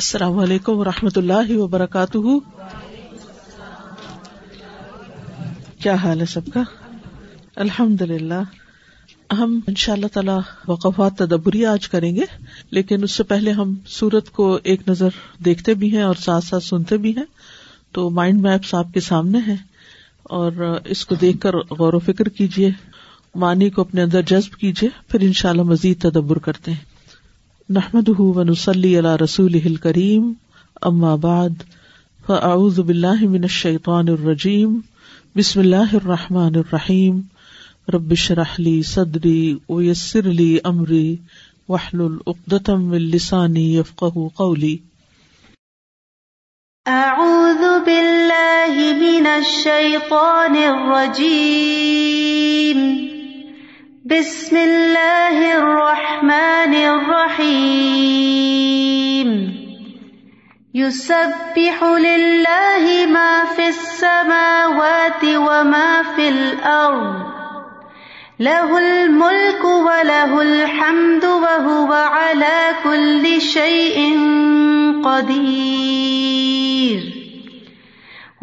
السلام علیکم و رحمۃ اللہ وبرکاتہ۔ کیا حال ہے سب کا؟ الحمد للہ ہم ان شاء اللہ تعالی وقفات تدبری آج کریں گے، لیکن اس سے پہلے ہم سورت کو ایک نظر دیکھتے بھی ہیں اور ساتھ ساتھ سنتے بھی ہیں۔ تو مائنڈ میپس آپ کے سامنے ہے اور اس کو دیکھ کر غور و فکر کیجیے معنی کو اپنے اندر جذب کیجیے پھر ان شاء اللہ مزید تدبر کرتے ہیں۔ نحمد ونسلی علی رسول کریم اما بعد، فاعوذ باللہ من الشیطان الرجیم. بسم اللہ الرحمٰن الرحیم. ربش رحلی صدری ویسر لی امری. وحل العقدم من لسانی یفقہ قولی. اعوذ باللہ من الشیطان الرجیم. بسم اللہ الرحمن الرحیم يسبح لله ما في السماوات وما في الأرض له الملك وله الحمد وهو على كل شيء قدير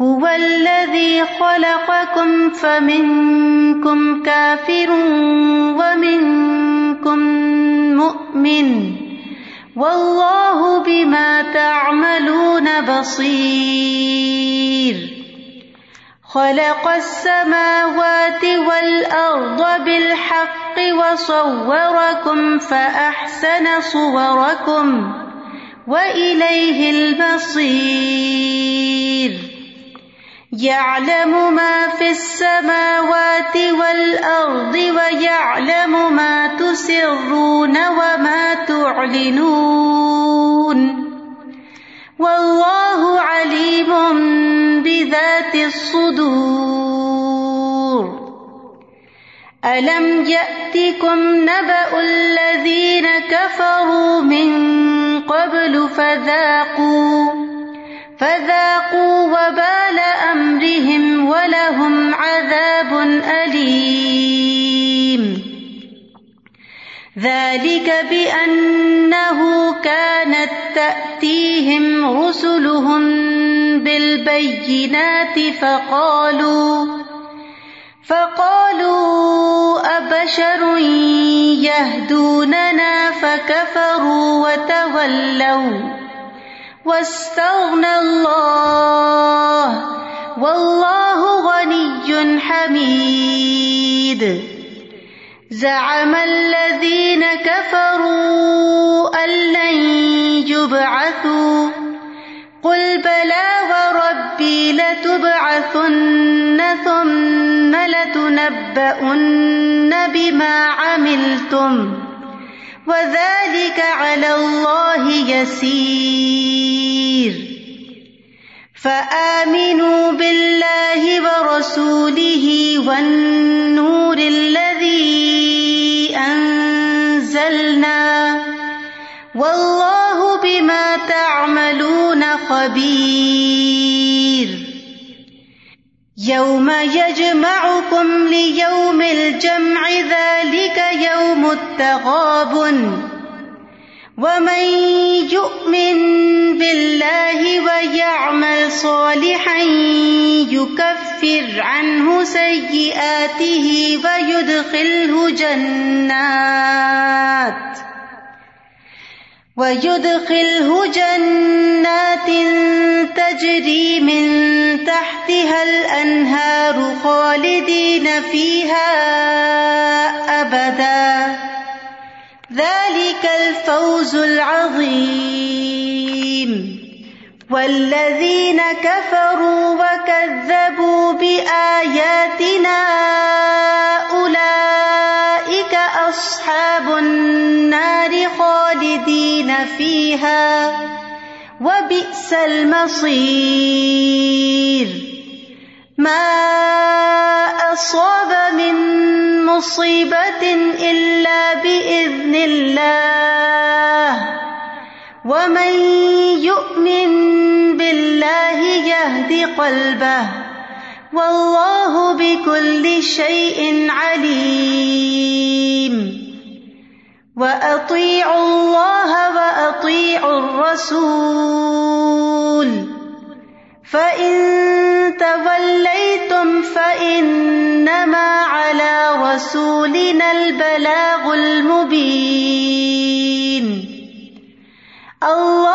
هو الذي خلقكم فمنكم كافر ومنكم مؤمن والله بما تعملون بصير خلق السماوات والأرض بالحق وصوركم فأحسن صوركم وإليه المصير يعلم ما في السماوات والأرض ويعلم ما تسرون وما تعلنون والله عليم بذات الصدور ألم يأتكم نبأ الذين كفروا من قبل فذاقوا فذاقوا وبال أمرهم ولهم عذاب أليم. ذلك بأنه كانت تأتيهم رسلهم بالبينات فقالوا فقالوا أبشر يهدوننا فكفروا وتولوا. واستغنى الله والله غني حميد. زعم الذين كفروا أن لن يبعثوا. قل بلى وربي لتبعثن ثم لتنبؤن بما عملتم. وذلك على الله يسير. فآمنوا بالله ورسوله والنور الذي أنزلنا. والله بما تعملون خبير. يوم يجمعكم ليوم الجمع ذلك يوم التغاب ومن يؤمن بالله ويعمل صالحا يكفر عنه سيئاته ويدخله جنات ويدخله جنات تجري من تحتها الأنهار خالدين فيها أبدا ذلك الفوز العظيم والذين كفروا وكذبوا بآياتنا أولئك أصحاب النار خالدين فيها وبئس المصير. ما أصاب من مصيبة إلا بإذن الله. ومن يؤمن بالله يهد قلبه. والله بكل شيء عليم وَأَطِيعُوا اللَّهَ وَأَطِيعُوا الرَّسُولَ فَإِن تَوَلَّيْتُمْ فَإِنَّمَا عَلَى رَسُولِنَا الْبَلَاغُ الْمُبِينُ اللَّهُ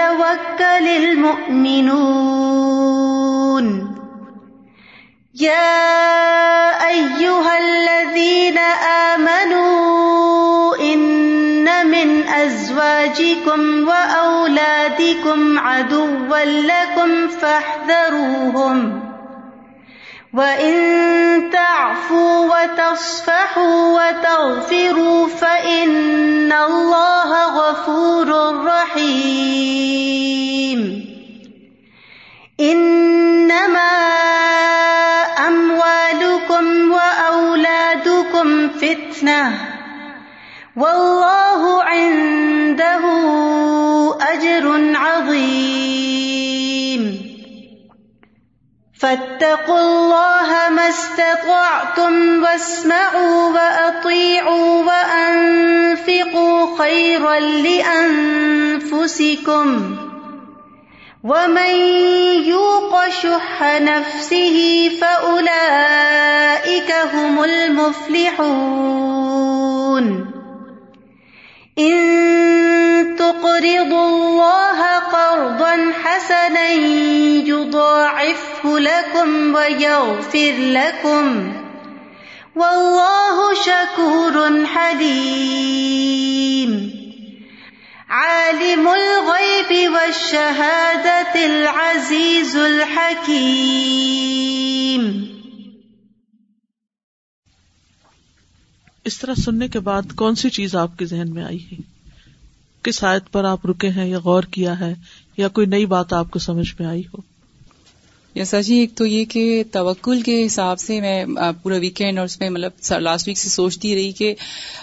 فَلْيَتَوَكَّلِ الْمُؤْمِنُونَ يَا أَيُّهَا الَّذِينَ آمَنُوا إِنَّ مِنْ أَزْوَاجِكُمْ وَأَوْلَادِكُمْ عَدُوًّا لَكُمْ فاحذروهم وَإِن تَعْفُوا وَتَصْفَحُوا وَتَغْفِرُوا فَإِنَّ اللَّهَ غَفُورٌ رَّحِيمٌ. إِنَّمَا أَمْوَالُكُمْ وَأَوْلَادُكُمْ فِتْنَةٌ وَاللَّهُ عِندَهُ فَاتَّقُوا اللَّهَ مَا اسْتَطَعْتُمْ وَاسْمَعُوا وَأَطِيعُوا وَأَنفِقُوا خَيْرًا لِّأَنفُسِكُمْ وَمَن يُوقَ شُحَّ نَفْسِهِ فَأُولَٰئِكَ هُمُ الْمُفْلِحُونَ إِن تُقْرِضُوا اللَّهَ قَرْضًا حَسَنًا يُضَاعِفْهُ لَكُمْ وَيَغْفِرْ لَكُمْ. وَاللَّهُ شَكُورٌ حَلِيمٌ. عَالِمُ الْغَيْبِ وَالشَّهَادَةِ الْعَزِيزُ الْحَكِيمُ. اس طرح سننے کے بعد کون سی چیز آپ کے ذہن میں آئی ہے؟ کس آیت پر آپ رکے ہیں یا غور کیا ہے یا کوئی نئی بات آپ کو سمجھ میں آئی ہو؟ یسا جی ایک تو یہ کہ توکل کے حساب سے میں پورا ویکینڈ اور اس میں مطلب لاسٹ ویک سے سوچتی رہی کہ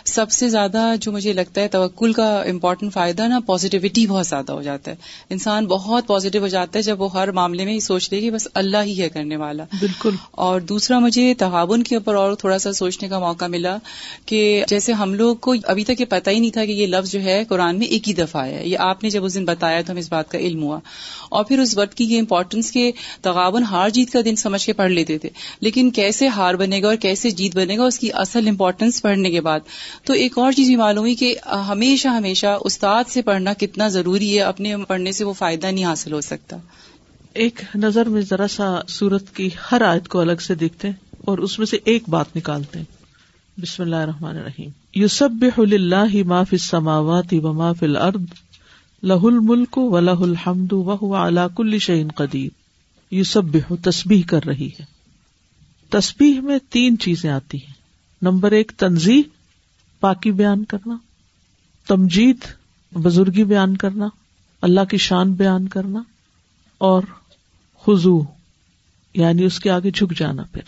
سب سے زیادہ جو مجھے لگتا ہے توکل کا امپورٹنٹ فائدہ نا پازیٹیوٹی بہت زیادہ ہو جاتا ہے۔ انسان بہت پازیٹیو ہو جاتا ہے جب وہ ہر معاملے میں ہی سوچ لے کہ بس اللہ ہی ہے کرنے والا۔ بالکل۔ اور دوسرا مجھے تغابن کے اوپر اور تھوڑا سا سوچنے کا موقع ملا کہ جیسے ہم لوگ کو ابھی تک یہ پتہ ہی نہیں تھا کہ یہ لفظ جو ہے قرآن میں ایک ہی دفعہ ہے۔ یہ آپ نے جب اس دن بتایا تو ہمیں اس بات کا علم ہوا۔ اور پھر اس وقت کی یہ امپورٹینس کے تغابن ہار جیت کا دن سمجھ کے پڑھ لیتے تھے۔ لیکن کیسے ہار بنے گا اور کیسے جیت بنے گا، اس کی اصل امپورٹینس پڑھنے کے بعد۔ تو ایک اور چیز بھی معلوم ہوئی کہ ہمیشہ ہمیشہ استاد سے پڑھنا کتنا ضروری ہے، اپنے پڑھنے سے وہ فائدہ نہیں حاصل ہو سکتا۔ ایک نظر میں ذرا سا سورت کی ہر آیت کو الگ سے دیکھتے ہیں اور اس میں سے ایک بات نکالتے ہیں۔ بسم اللہ الرحمن الرحیم۔ یوسب اللہ ما فی السماوات و ما فی الارض لہ الملک و لہ الحمد و علا کل شعین قدیر۔ یوسب تسبیح کر رہی ہے۔ تسبیح میں تین چیزیں آتی ہیں۔ نمبر ایک تنظیح پاکی بیان کرنا۔ تمجید، بزرگی بیان کرنا۔ اللہ کی شان بیان کرنا۔ اور خزو یعنی اس کے آگے جھک جانا پھر۔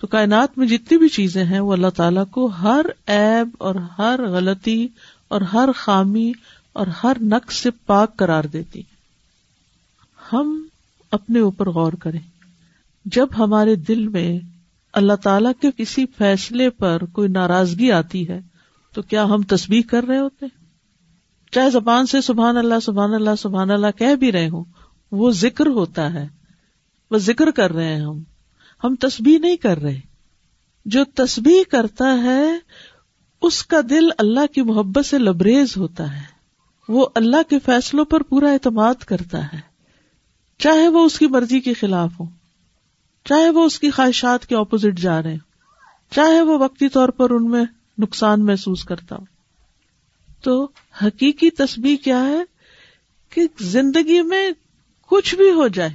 تو کائنات میں جتنی بھی چیزیں ہیں، وہ اللہ تعالیٰ کو ہر ایب اور ہر غلطی اور ہر خامی اور ہر نقص سے پاک قرار دیتی ہم اپنے اوپر غور کریں۔ جب ہمارے دل میں اللہ تعالی کے کسی فیصلے پر کوئی ناراضگی آتی ہے، تو کیا ہم تصویر کر رہے ہوتے؟ چاہے زبان سے سبحان اللہ سبحان اللہ سبحان اللہ کہہ بھی رہے ہوں، وہ ذکر ہوتا ہے۔ وہ ذکر کر رہے ہیں ہم۔ ہم تسبیح نہیں کر رہے۔ جو تسبیح کرتا ہے، اس کا دل اللہ کی محبت سے لبریز ہوتا ہے۔ وہ اللہ کے فیصلوں پر پورا اعتماد کرتا ہے۔ چاہے وہ اس کی مرضی کے خلاف ہو، چاہے وہ اس کی خواہشات کے اپوزٹ جا رہے چاہے وہ وقتی طور پر ان میں نقصان محسوس کرتا ہو۔ تو حقیقی تصویر کیا ہے کہ زندگی میں کچھ بھی ہو جائے،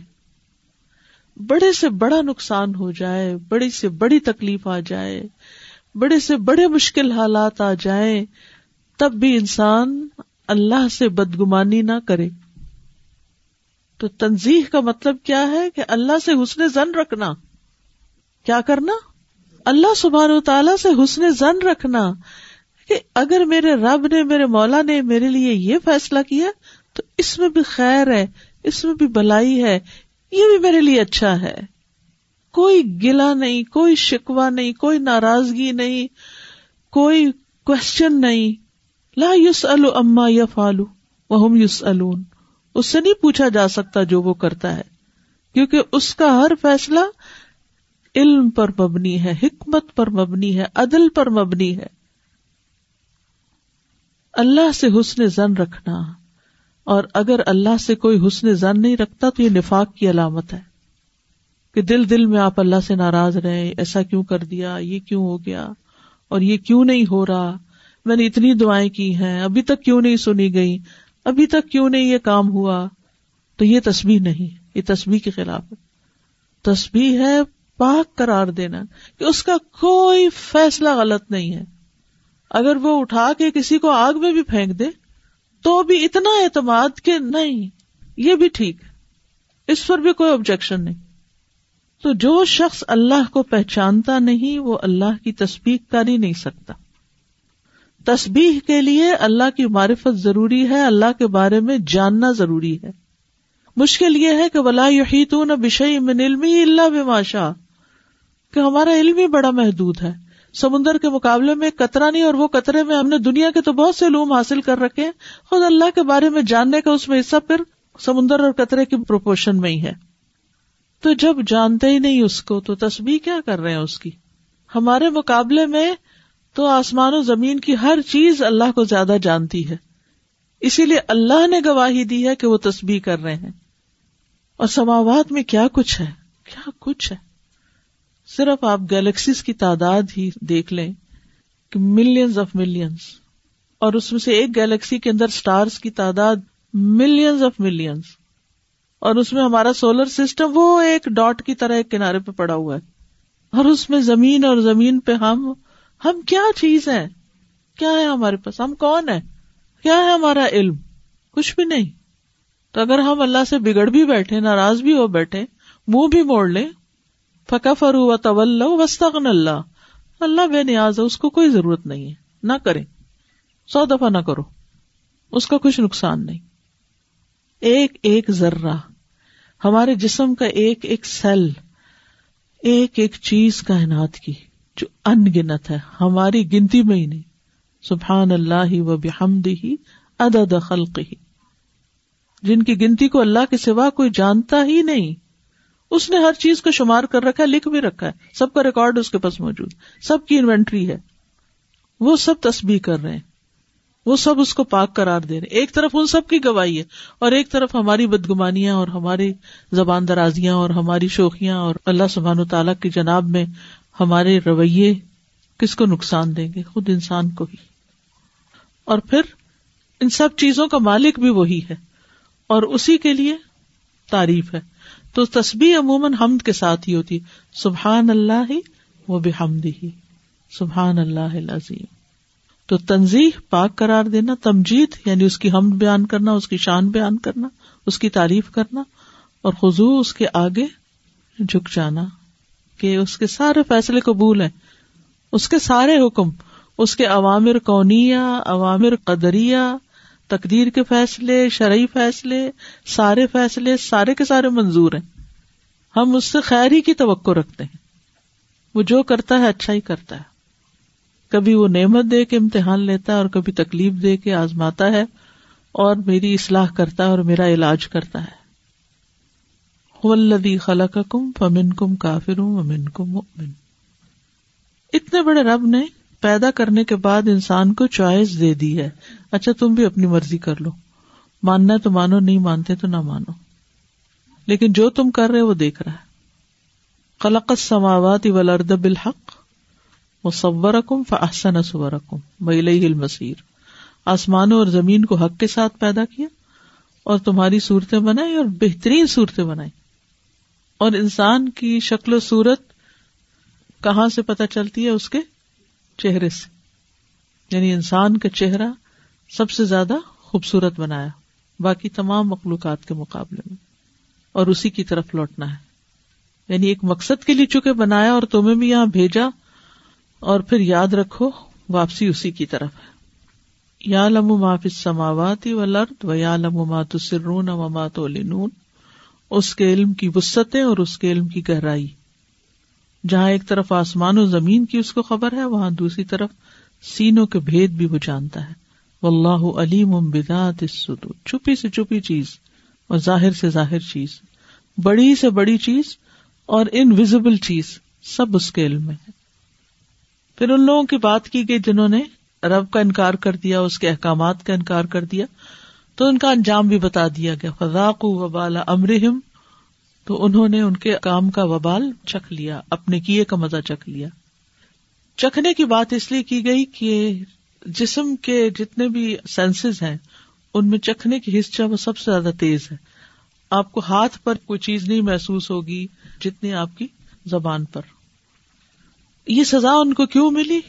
بڑے سے بڑا نقصان ہو جائے، بڑی سے بڑی تکلیف آ جائے، بڑے سے بڑے مشکل حالات آ جائیں، تب بھی انسان اللہ سے بدگمانی نہ کرے۔ تو تنظیح کا مطلب کیا ہے کہ اللہ سے حسن زن رکھنا؟ کیا کرنا؟ اللہ سبحان و تعالی سے حسن زن رکھنا کہ اگر میرے رب نے، میرے مولا نے میرے لیے یہ فیصلہ کیا تو اس میں بھی خیر ہے، اس میں بھی بلائی ہے، یہ بھی میرے لیے اچھا ہے۔ کوئی گلا نہیں، کوئی شکوا نہیں، کوئی ناراضگی نہیں، کوئی کوشچن نہیں۔ لا یوس اما یا فالو وہ یوس اس سے نہیں پوچھا جا سکتا جو وہ کرتا ہے، کیونکہ اس کا ہر فیصلہ علم پر مبنی ہے، حکمت پر مبنی ہے، عدل پر مبنی ہے۔ اللہ سے حسن زن رکھنا، اور اگر اللہ سے کوئی حسن زن نہیں رکھتا تو یہ نفاق کی علامت ہے کہ دل دل میں آپ اللہ سے ناراض رہے ایسا کیوں کر دیا، یہ کیوں ہو گیا، اور یہ کیوں نہیں ہو رہا۔ میں نے اتنی دعائیں کی ہیں، ابھی تک کیوں نہیں سنی گئی ابھی تک کیوں نہیں یہ کام ہوا؟ تو یہ تصویر نہیں، یہ تصویر کے خلاف ہے۔ تصویر ہے پاک قرار دینا کہ اس کا کوئی فیصلہ غلط نہیں ہے۔ اگر وہ اٹھا کے کسی کو آگ میں بھی پھینک دے، تو بھی اتنا اعتماد کہ نہیں، یہ بھی ٹھیک اس پر بھی کوئی آبجیکشن نہیں۔ تو جو شخص اللہ کو پہچانتا نہیں، وہ اللہ کی تصویر کر ہی نہیں سکتا۔ تسبیح کے لیے اللہ کی معرفت ضروری ہے، اللہ کے بارے میں جاننا ضروری ہے۔ مشکل یہ ہے کہ ولا یحیطون بشیء من علمی الا بما شاء۔ کہ ہمارا علم ہی بڑا محدود ہے۔ سمندر کے مقابلے میں کترا نہیں، اور وہ قطرے میں ہم نے دنیا کے تو بہت سے علوم حاصل کر رکھے ہیں۔ خود اللہ کے بارے میں جاننے کا اس میں حصہ پھر سمندر اور قطرے کی پروپورشن میں ہی ہے۔ تو جب جانتے ہی نہیں اس کو، تو تسبیح کیا کر رہے ہیں اس کی؟ ہمارے مقابلے میں تو آسمان و زمین کی ہر چیز اللہ کو زیادہ جانتی ہے۔ اسی لیے اللہ نے گواہی دی ہے کہ وہ تسبیح کر رہے ہیں۔ اور سماوات میں کیا کچھ ہے؟ کیا کچھ ہے؟ صرف آپ گیلیکسیز کی تعداد ہی دیکھ لیں کہ ملینز آف ملینز اور اس میں سے ایک گیلیکسی کے اندر اسٹارس کی تعداد ملینز آف ملینز اور اس میں ہمارا سولر سسٹم وہ ایک ڈاٹ کی طرح ایک کنارے پہ پڑا ہوا ہے۔ اور اس میں زمین اور زمین پہ ہم ہم کیا چیز ہے کیا ہے ہمارے پاس؟ ہم کون ہے کیا ہے ہمارا علم؟ کچھ بھی نہیں۔ تو اگر ہم اللہ سے بگڑ بھی بیٹھے، ناراض بھی ہو بیٹھے، منہ بھی موڑ لیں پکا فرو طول وسطن اللہ۔ اللہ بے نیاز ہے، اس کو کوئی ضرورت نہیں ہے۔ نہ کریں۔ سو دفعہ نہ کرو۔ اس کا کچھ نقصان نہیں۔ ایک ایک ذرہ۔ ہمارے جسم کا ایک ایک سیل، ایک ایک چیز کائنات کی۔ جو ان گنت ہے، ہماری گنتی میں ہی نہیں۔ سبحان اللہ و بحمد ہی عدد خلق ہی جن کی گنتی کو اللہ کے سوا کوئی جانتا ہی نہیں۔ اس نے ہر چیز کو شمار کر رکھا ہے، لکھ بھی رکھا ہے۔ سب کا ریکارڈ اس کے پاس موجود۔ سب کی انوینٹری ہے۔ وہ سب تسبیح کر رہے ہیں۔ وہ سب اس کو پاک قرار دے رہے ایک طرف ان سب کی گواہی ہے اور ایک طرف ہماری بدگمانیاں اور ہماری زبان درازیاں اور ہماری شوخیاں اور اللہ سبحان و تعالیٰ کی جناب میں ہمارے رویے کس کو نقصان دیں گے؟ خود انسان کو ہی۔ اور پھر ان سب چیزوں کا مالک بھی وہی ہے اور اسی کے لیے تعریف ہے۔ تو تسبیح عموماً حمد کے ساتھ ہی ہوتی۔ سبحان اللہ ہی وہ بھی حمد ہی سبحان اللہ عظیم تو تنظیح پاک قرار دینا، تمجید یعنی اس کی حمد بیان کرنا، اس کی شان بیان کرنا، اس کی تعریف کرنا اور خزو اس کے آگے جھک جانا۔ کہ اس کے سارے فیصلے قبول ہیں۔ اس کے سارے حکم، اس کے عوامر کونیا عوامر قدریا تقدیر کے فیصلے، شرعی فیصلے، سارے فیصلے، سارے کے سارے منظور ہیں۔ ہم اس سے خیر ہی کی توقع رکھتے ہیں۔ وہ جو کرتا ہے اچھا ہی کرتا ہے۔ کبھی وہ نعمت دے کے امتحان لیتا ہے اور کبھی تکلیف دے کے آزماتا ہے اور میری اصلاح کرتا ہے اور میرا علاج کرتا ہے۔ ولدی خلق کم فمن کم کافر امن کم اتنے بڑے رب نے پیدا کرنے کے بعد انسان کو چوائس دے دی ہے۔ اچھا تم بھی اپنی مرضی کر لو۔ ماننا تو مانو، نہیں مانتے تو نہ مانو۔ لیکن جو تم کر رہے وہ دیکھ رہا ہے۔ خلق سماوات ولرد بالحق مصور کم فحسن صور کم مئی المسیر آسمانوں اور زمین کو حق کے ساتھ پیدا کیا اور تمہاری صورتیں بنائی اور بہترین صورتیں بنائی۔ اور انسان کی شکل و صورت کہاں سے پتہ چلتی ہے اس کے چہرے سے؟ یعنی انسان کا چہرہ سب سے زیادہ خوبصورت بنایا، باقی تمام مخلوقات کے مقابلے میں، اور اسی کی طرف لوٹنا ہے۔ یعنی ایک مقصد کے لیے چکے بنایا اور تمہیں بھی یہاں بھیجا، اور پھر یاد رکھو واپسی اسی کی طرف ہے۔ یا لمو معاف سماوات و لرد و یا لمو مات سرون و مات لنون اس کے علم کی وسطیں اور اس کے علم کی گہرائی۔ جہاں ایک طرف آسمان و زمین کی اس کو خبر ہے، وہاں دوسری طرف سینوں کے بھید بھی وہ جانتا ہے۔ اللہ علیم بدات چھپی سے چھپی چیز اور ظاہر سے ظاہر چیز۔ بڑی سے بڑی چیز اور انویزبل چیز سب اس کے علم میں ہے۔ پھر ان لوگوں کی بات کی گئی جنہوں نے رب کا انکار کر دیا، اس کے احکامات کا انکار کر دیا۔ تو ان کا انجام بھی بتا دیا گیا۔ فضاق وبال امرحم تو انہوں نے ان کے کام کا وبال چکھ لیا، اپنے کیے کا مزہ چکھ لیا۔ چکھنے کی بات اس لیے کی گئی کہ جسم کے جتنے بھی سینسز ہیں، ان میں چکھنے کی حصہ وہ سب سے زیادہ تیز ہے۔ آپ کو ہاتھ پر کوئی چیز نہیں محسوس ہوگی جتنی آپ کی زبان پر۔ یہ سزا ان کو کیوں ملی؟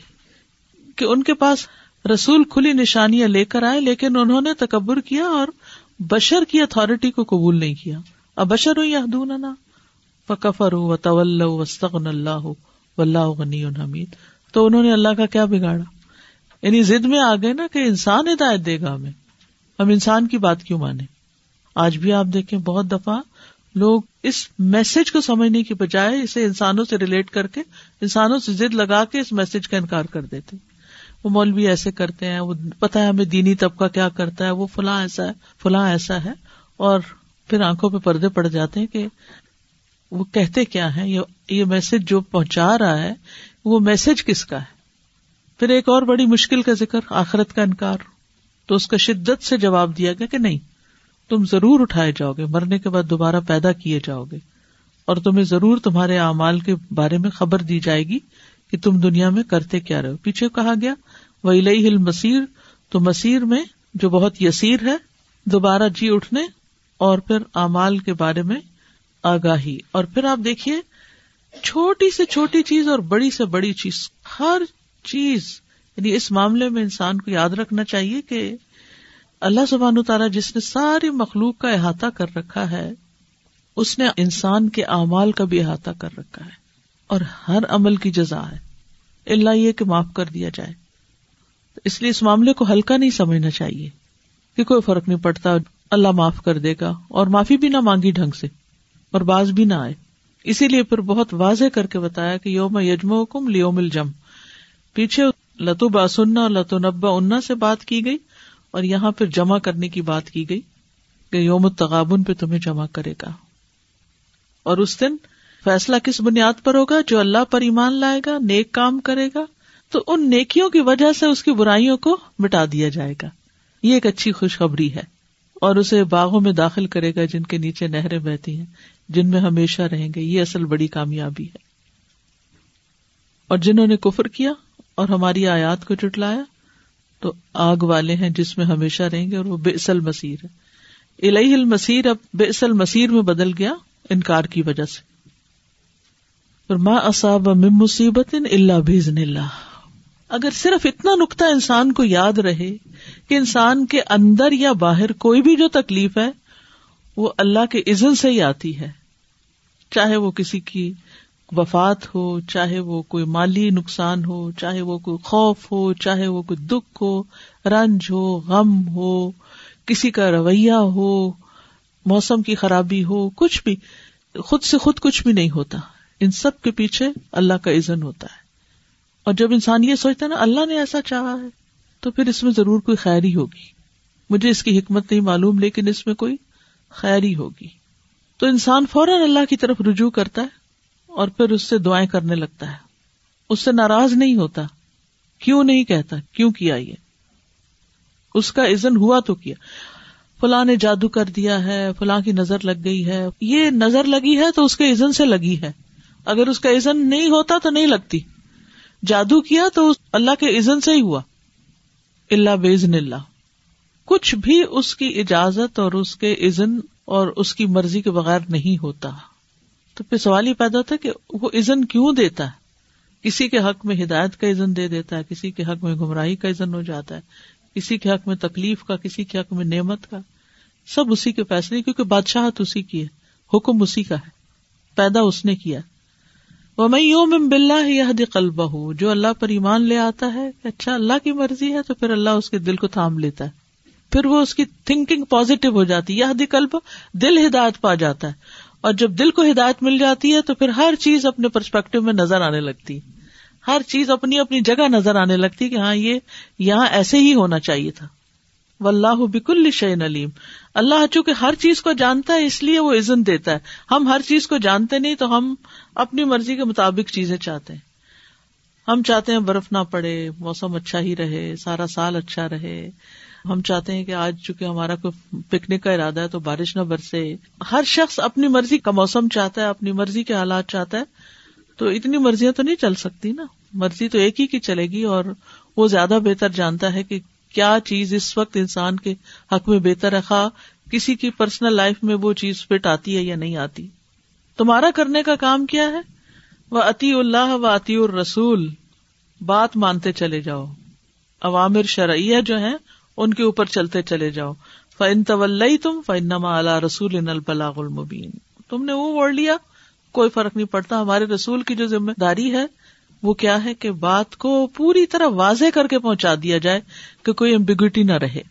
کہ ان کے پاس رسول کھلی نشانیاں لے کر آئے، لیکن انہوں نے تکبر کیا اور بشر کی اتارٹی کو قبول نہیں کیا۔ اب بشر ہو یا دون فکفر ہو طول وسطن اللہ ہو غنی حمید۔ تو انہوں نے اللہ کا کیا بگاڑا؟ یعنی ضد میں آ گئے نا کہ انسان ہدایت دے گا ہمیں۔ ہم انسان کی بات کیوں مانے آج بھی آپ دیکھیں بہت دفعہ لوگ اس میسج کو سمجھنے کی بجائے اسے انسانوں سے ریلیٹ کر کے، انسانوں سے ضد لگا کے اس میسج کا انکار کر دیتے۔ وہ مولوی ایسے کرتے ہیں، وہ پتا ہے ہمیں دینی طبقہ کیا کرتا ہے، وہ فلاں ایسا ہے، فلاں ایسا ہے، اور پھر آنکھوں پہ پردے پڑ جاتے ہیں کہ وہ کہتے کیا ہے یہ میسج جو پہنچا رہا ہے، وہ میسج کس کا ہے؟ پھر ایک اور بڑی مشکل کا ذکر، آخرت کا انکار۔ تو اس کا شدت سے جواب دیا گیا کہ نہیں، تم ضرور اٹھائے جاؤ گے، مرنے کے بعد دوبارہ پیدا کیے جاؤ گے۔ اور تمہیں ضرور تمہارے اعمال کے بارے میں خبر دی جائے گی کہ تم دنیا میں کرتے کیا رہو پیچھے کہا گیا وہ ہل مسیر تو مسیر میں جو بہت یسیر ہے، دوبارہ جی اٹھنے اور پھر امال کے بارے میں آگاہی۔ اور پھر آپ دیکھیے، چھوٹی سے چھوٹی چیز اور بڑی سے بڑی چیز، ہر چیز یعنی اس معاملے میں انسان کو یاد رکھنا چاہیے کہ اللہ سبحان تعالیٰ جس نے ساری مخلوق کا احاطہ کر رکھا ہے، اس نے انسان کے اعمال کا بھی احاطہ کر رکھا ہے۔ اور ہر عمل کی جزا ہے۔ اللہ یہ کہ معاف کر دیا جائے۔ اس لیے اس معاملے کو ہلکا نہیں سمجھنا چاہیے کہ کوئی فرق نہیں پڑتا، اللہ معاف کر دے گا اور معافی بھی نہ مانگی ڈھنگ سے اور باز بھی نہ آئے۔ اسی لیے پھر بہت واضح کر کے بتایا کہ یوم یجم حکم لیوم الجم پیچھے لتو باسنا اور لتو نبا انا سے بات کی گئی اور یہاں پھر جمع کرنے کی بات کی گئی کہ یوم تغابن پہ تمہیں جمع کرے گا۔ اور اس دن فیصلہ کس بنیاد پر ہوگا؟ جو اللہ پر ایمان لائے گا، نیک کام کرے گا تو ان نیکیوں کی وجہ سے اس کی برائیوں کو مٹا دیا جائے گا۔ یہ ایک اچھی خوشخبری ہے اور اسے باغوں میں داخل کرے گا جن کے نیچے نہریں بہتی ہیں، جن میں ہمیشہ رہیں گے۔ یہ اصل بڑی کامیابی ہے۔ اور جنہوں نے کفر کیا اور ہماری آیات کو چٹلایا تو آگ والے ہیں جس میں ہمیشہ رہیں گے اور وہ بے اصل مسیر ہے۔ الہی المسیر اب بے اصل مسیر میں بدل گیا انکار کی وجہ سے۔ ماں اصاب مصیبت اللہ بھیزن اللہ۔ اگر صرف اتنا نقطہ انسان کو یاد رہے کہ انسان کے اندر یا باہر کوئی بھی جو تکلیف ہے، وہ اللہ کے عزن سے ہی آتی ہے۔ چاہے وہ کسی کی وفات ہو، چاہے وہ کوئی مالی نقصان ہو، چاہے وہ کوئی خوف ہو، چاہے وہ کوئی دکھ ہو، رنج ہو، غم ہو، کسی کا رویہ ہو، موسم کی خرابی ہو، کچھ بھی، خود سے خود کچھ بھی نہیں ہوتا۔ ان سب کے پیچھے اللہ کا عزن ہوتا ہے۔ اور جب انسان یہ سوچتا ہے نا، اللہ نے ایسا چاہا ہے، تو پھر اس میں ضرور کوئی خیر ہی ہوگی۔ مجھے اس کی حکمت نہیں معلوم، لیکن اس میں کوئی خیر ہی ہوگی۔ تو انسان فوراً اللہ کی طرف رجوع کرتا ہے اور پھر اس سے دعائیں کرنے لگتا ہے۔ اس سے ناراض نہیں ہوتا۔ کیوں نہیں کہتا؟ کیوں کیا یہ؟ اس کا عزن ہوا تو کیا؟ فلاں نے جادو کر دیا ہے، فلاں کی نظر لگ گئی ہے۔ یہ نظر لگی ہے تو اس کے عزن سے لگی ہے۔ اگر اس کا عزن نہیں ہوتا تو نہیں لگتی۔ جادو کیا تو اللہ کے عزن سے ہی ہوا۔ اللہ بزن اللہ۔ کچھ بھی اس کی اجازت اور اس کے عزن اور اس کی مرضی کے بغیر نہیں ہوتا۔ تو پھر سوال یہ پیدا ہوتا ہے کہ وہ عزن کیوں دیتا ہے؟ کسی کے حق میں ہدایت کا عزن دے دیتا ہے، کسی کے حق میں گمراہی کا عزن ہو جاتا ہے، کسی کے حق میں تکلیف کا، کسی کے حق میں نعمت کا۔ سب اسی کے فیصلے، کیونکہ بادشاہت اسی کی ہے، حکم اسی کا ہے۔ پیدا اس نے کیا۔ وہ میں یوم بلّہ یہ قلبہ ہوں جو اللہ پر ایمان لے آتا ہے کہ اچھا اللہ کی مرضی ہے تو پھر اللہ اس کے دل کو تھام لیتا ہے۔ پھر وہ اس کی تھنکنگ پازیٹو ہو جاتی یہ کلب دل ہدایت پا جاتا ہے۔ اور جب دل کو ہدایت مل جاتی ہے تو پھر ہر چیز اپنے پرسپیکٹو میں نظر آنے لگتی ہر چیز اپنی اپنی جگہ نظر آنے لگتی کہ ہاں یہ یہاں ایسے ہی ہونا چاہیے تھا۔ و اللہ بکل شعین علیم۔ اللہ چونکہ ہر چیز کو جانتا ہے، اس لیے وہ عزن دیتا ہے۔ ہم ہر چیز کو جانتے نہیں تو ہم اپنی مرضی کے مطابق چیزیں چاہتے ہیں۔ ہم چاہتے ہیں برف نہ پڑے، موسم اچھا ہی رہے، سارا سال اچھا رہے۔ ہم چاہتے ہیں کہ آج چونکہ ہمارا کوئی پکنک کا ارادہ ہے تو بارش نہ برسے۔ ہر شخص اپنی مرضی کا موسم چاہتا ہے، اپنی مرضی کے حالات چاہتا ہے۔ تو اتنی مرضیاں تو نہیں چل سکتی نا۔ مرضی تو ایک ہی کی چلے گی اور وہ زیادہ بہتر جانتا ہے کہ کیا چیز اس وقت انسان کے حق میں بہتر ہے؟ خواہ کسی کی پرسنل لائف میں وہ چیز فٹ آتی ہے یا نہیں آتی۔ تمہارا کرنے کا کام کیا ہے؟ وہ عطی اللہ و عطی الرسول۔ بات مانتے چلے جاؤ۔ عوامر شرعیہ جو ہیں، ان کے اوپر چلتے چلے جاؤ۔ فن طول تم فنما اللہ رسول البلاغ المبین تم نے وہ وڑ لیا، کوئی فرق نہیں پڑتا۔ ہمارے رسول کی جو ذمہ داری ہے وہ کیا ہے کہ بات کو پوری طرح واضح کر کے پہنچا دیا جائے کہ کوئی امبیگوٹی نہ رہے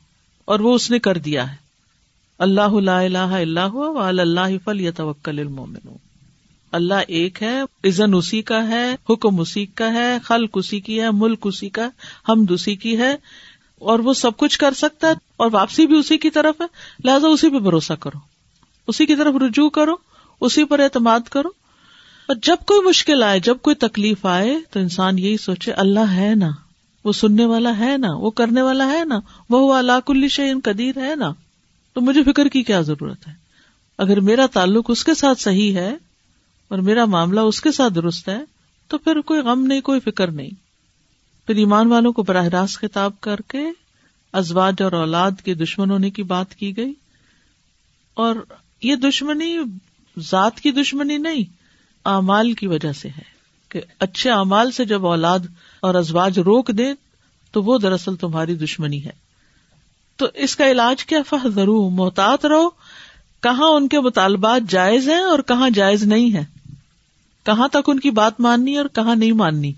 اور وہ اس نے کر دیا ہے۔ اللہ اللہ اللہ اللہ فل یا توکل اللہ ایک ہے عزن اسی کا ہے، حکم اسی کا ہے، خلق اسی کی ہے، ملک اسی کا ہم اسی کی ہے اور وہ سب کچھ کر سکتا ہے اور واپسی بھی اسی کی طرف ہے۔ لہٰذا اسی پہ بھروسہ کرو۔ اسی کی طرف رجوع کرو، اسی پر اعتماد کرو۔ اور جب کوئی مشکل آئے، جب کوئی تکلیف آئے، تو انسان یہی سوچے، اللہ ہے نا، وہ سننے والا ہے نا، وہ کرنے والا ہے نا وہ اللہ کل شعین قدیر ہے نا۔ تو مجھے فکر کی کیا ضرورت ہے؟ اگر میرا تعلق اس کے ساتھ صحیح ہے اور میرا معاملہ اس کے ساتھ درست ہے، تو پھر کوئی غم نہیں، کوئی فکر نہیں۔ پھر ایمان والوں کو براہ راست خطاب کر کے ازواج اور اولاد کے دشمن ہونے کی بات کی گئی۔ اور یہ دشمنی ذات کی دشمنی نہیں اعمال کی وجہ سے ہے کہ اچھے اعمال سے جب اولاد اور ازواج روک دے تو وہ دراصل تمہاری دشمنی ہے۔ تو اس کا علاج کیا؟ فہ ضرور محتاط رہو۔ کہاں ان کے مطالبات جائز ہیں اور کہاں جائز نہیں ہے کہاں تک ان کی بات ماننی اور کہاں نہیں ماننی؟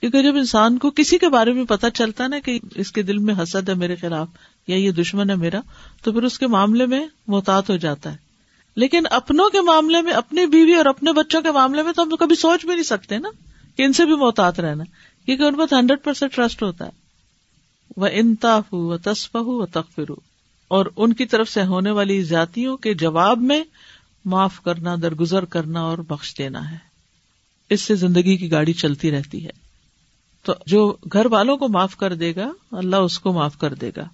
کیونکہ جب انسان کو کسی کے بارے میں پتا چلتا نا کہ اس کے دل میں حسد ہے میرے خلاف یا یہ دشمن ہے میرا، تو پھر اس کے معاملے میں محتاط ہو جاتا ہے۔ لیکن اپنوں کے معاملے میں، اپنی بیوی اور اپنے بچوں کے معاملے میں تو ہم کبھی سوچ بھی نہیں سکتے نا کہ ان سے بھی محتاط رہنا کیونکہ ان پر ہنڈریڈ پرسینٹ ٹرسٹ ہوتا ہے۔ وہ انتاف ہو تصف ہو تخفر اور ان کی طرف سے ہونے والی ذاتیوں کے جواب میں معاف کرنا، درگزر کرنا اور بخش دینا ہے۔ اس سے زندگی کی گاڑی چلتی رہتی ہے۔ تو جو گھر والوں کو معاف کر دے گا، اللہ اس کو معاف کر دے گا۔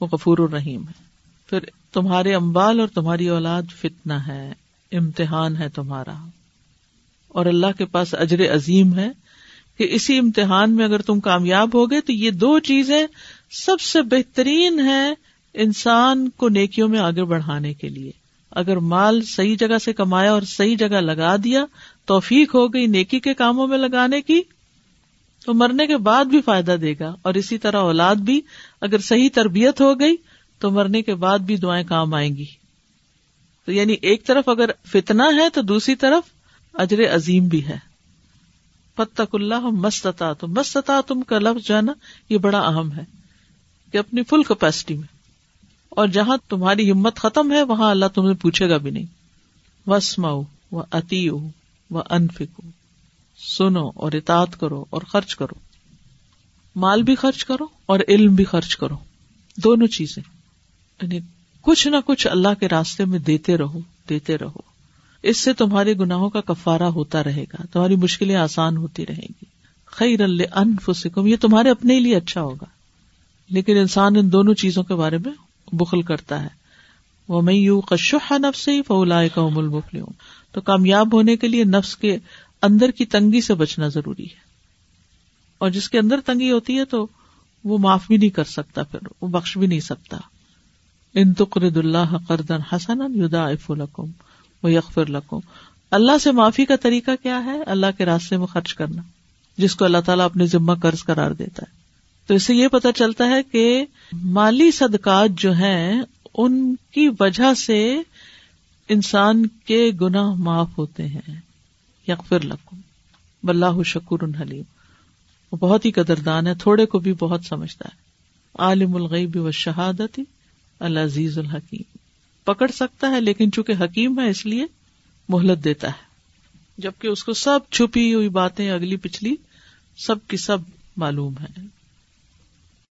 وہ غفور الرحیم ہے۔ پھر تمہارے امبال اور تمہاری اولاد فتنا ہے، امتحان ہے تمہارا۔ اور اللہ کے پاس اجر عظیم ہے کہ اسی امتحان میں اگر تم کامیاب ہو گئے تو یہ دو چیزیں سب سے بہترین ہے انسان کو نیکیوں میں آگے بڑھانے کے لیے۔ اگر مال صحیح جگہ سے کمایا اور صحیح جگہ لگا دیا، توفیق ہو گئی نیکی کے کاموں میں لگانے کی، تو مرنے کے بعد بھی فائدہ دے گا۔ اور اسی طرح اولاد بھی اگر صحیح تربیت ہو گئی تو مرنے کے بعد بھی دعائیں کام آئیں گی۔ تو یعنی ایک طرف اگر فتنا ہے تو دوسری طرف اجر عظیم بھی ہے۔ فتق اللہ مستتا تم مستتا تم کا لفظ جو ہے نا یہ بڑا اہم ہے کہ اپنی فل کیپیسٹی میں۔ اور جہاں تمہاری ہمت ختم ہے، وہاں اللہ تمہیں پوچھے گا بھی نہیں۔ وسماؤ و اتی و انفکو سنو اور اطاعت کرو اور خرچ کرو۔ مال بھی خرچ کرو اور علم بھی خرچ کرو۔ دونوں چیزیں۔ یعنی کچھ نہ کچھ اللہ کے راستے میں دیتے رہو دیتے رہو۔ اس سے تمہارے گناہوں کا کفارا ہوتا رہے گا، تمہاری مشکلیں آسان ہوتی رہیں گی۔ خیر انفسکم یہ تمہارے اپنے لیے اچھا ہوگا۔ لیکن انسان ان دونوں چیزوں کے بارے میں بخل کرتا ہے۔ وہ میں یو کشوہ نفس ہی فولا کا امول ہوں تو کامیاب ہونے کے لیے نفس کے اندر کی تنگی سے بچنا ضروری ہے۔ اور جس کے اندر تنگی ہوتی ہے تو وہ معاف بھی نہیں کر سکتا، پھر وہ بخش بھی نہیں سکتا۔ ان تقرد اللہ قردن حسن یدا لکم و لکم۔ اللہ سے معافی کا طریقہ کیا ہے؟ اللہ کے راستے میں خرچ کرنا، جس کو اللہ تعالیٰ اپنے ذمہ قرض قرار دیتا ہے۔ تو اس سے یہ پتا چلتا ہے کہ مالی صدقات جو ہیں، ان کی وجہ سے انسان کے گناہ معاف ہوتے ہیں۔ یکفر لکم۔ بلّہ شکر حلیم۔ وہ بہت ہی قدردان ہے، تھوڑے کو بھی بہت سمجھتا ہے۔ عالم الغیب و شہادتی العزیز الحکیم۔ پکڑ سکتا ہے لیکن چونکہ حکیم ہے اس لیے مہلت دیتا ہے۔ جبکہ اس کو سب چھپی ہوئی باتیں اگلی پچھلی سب کی سب معلوم ہے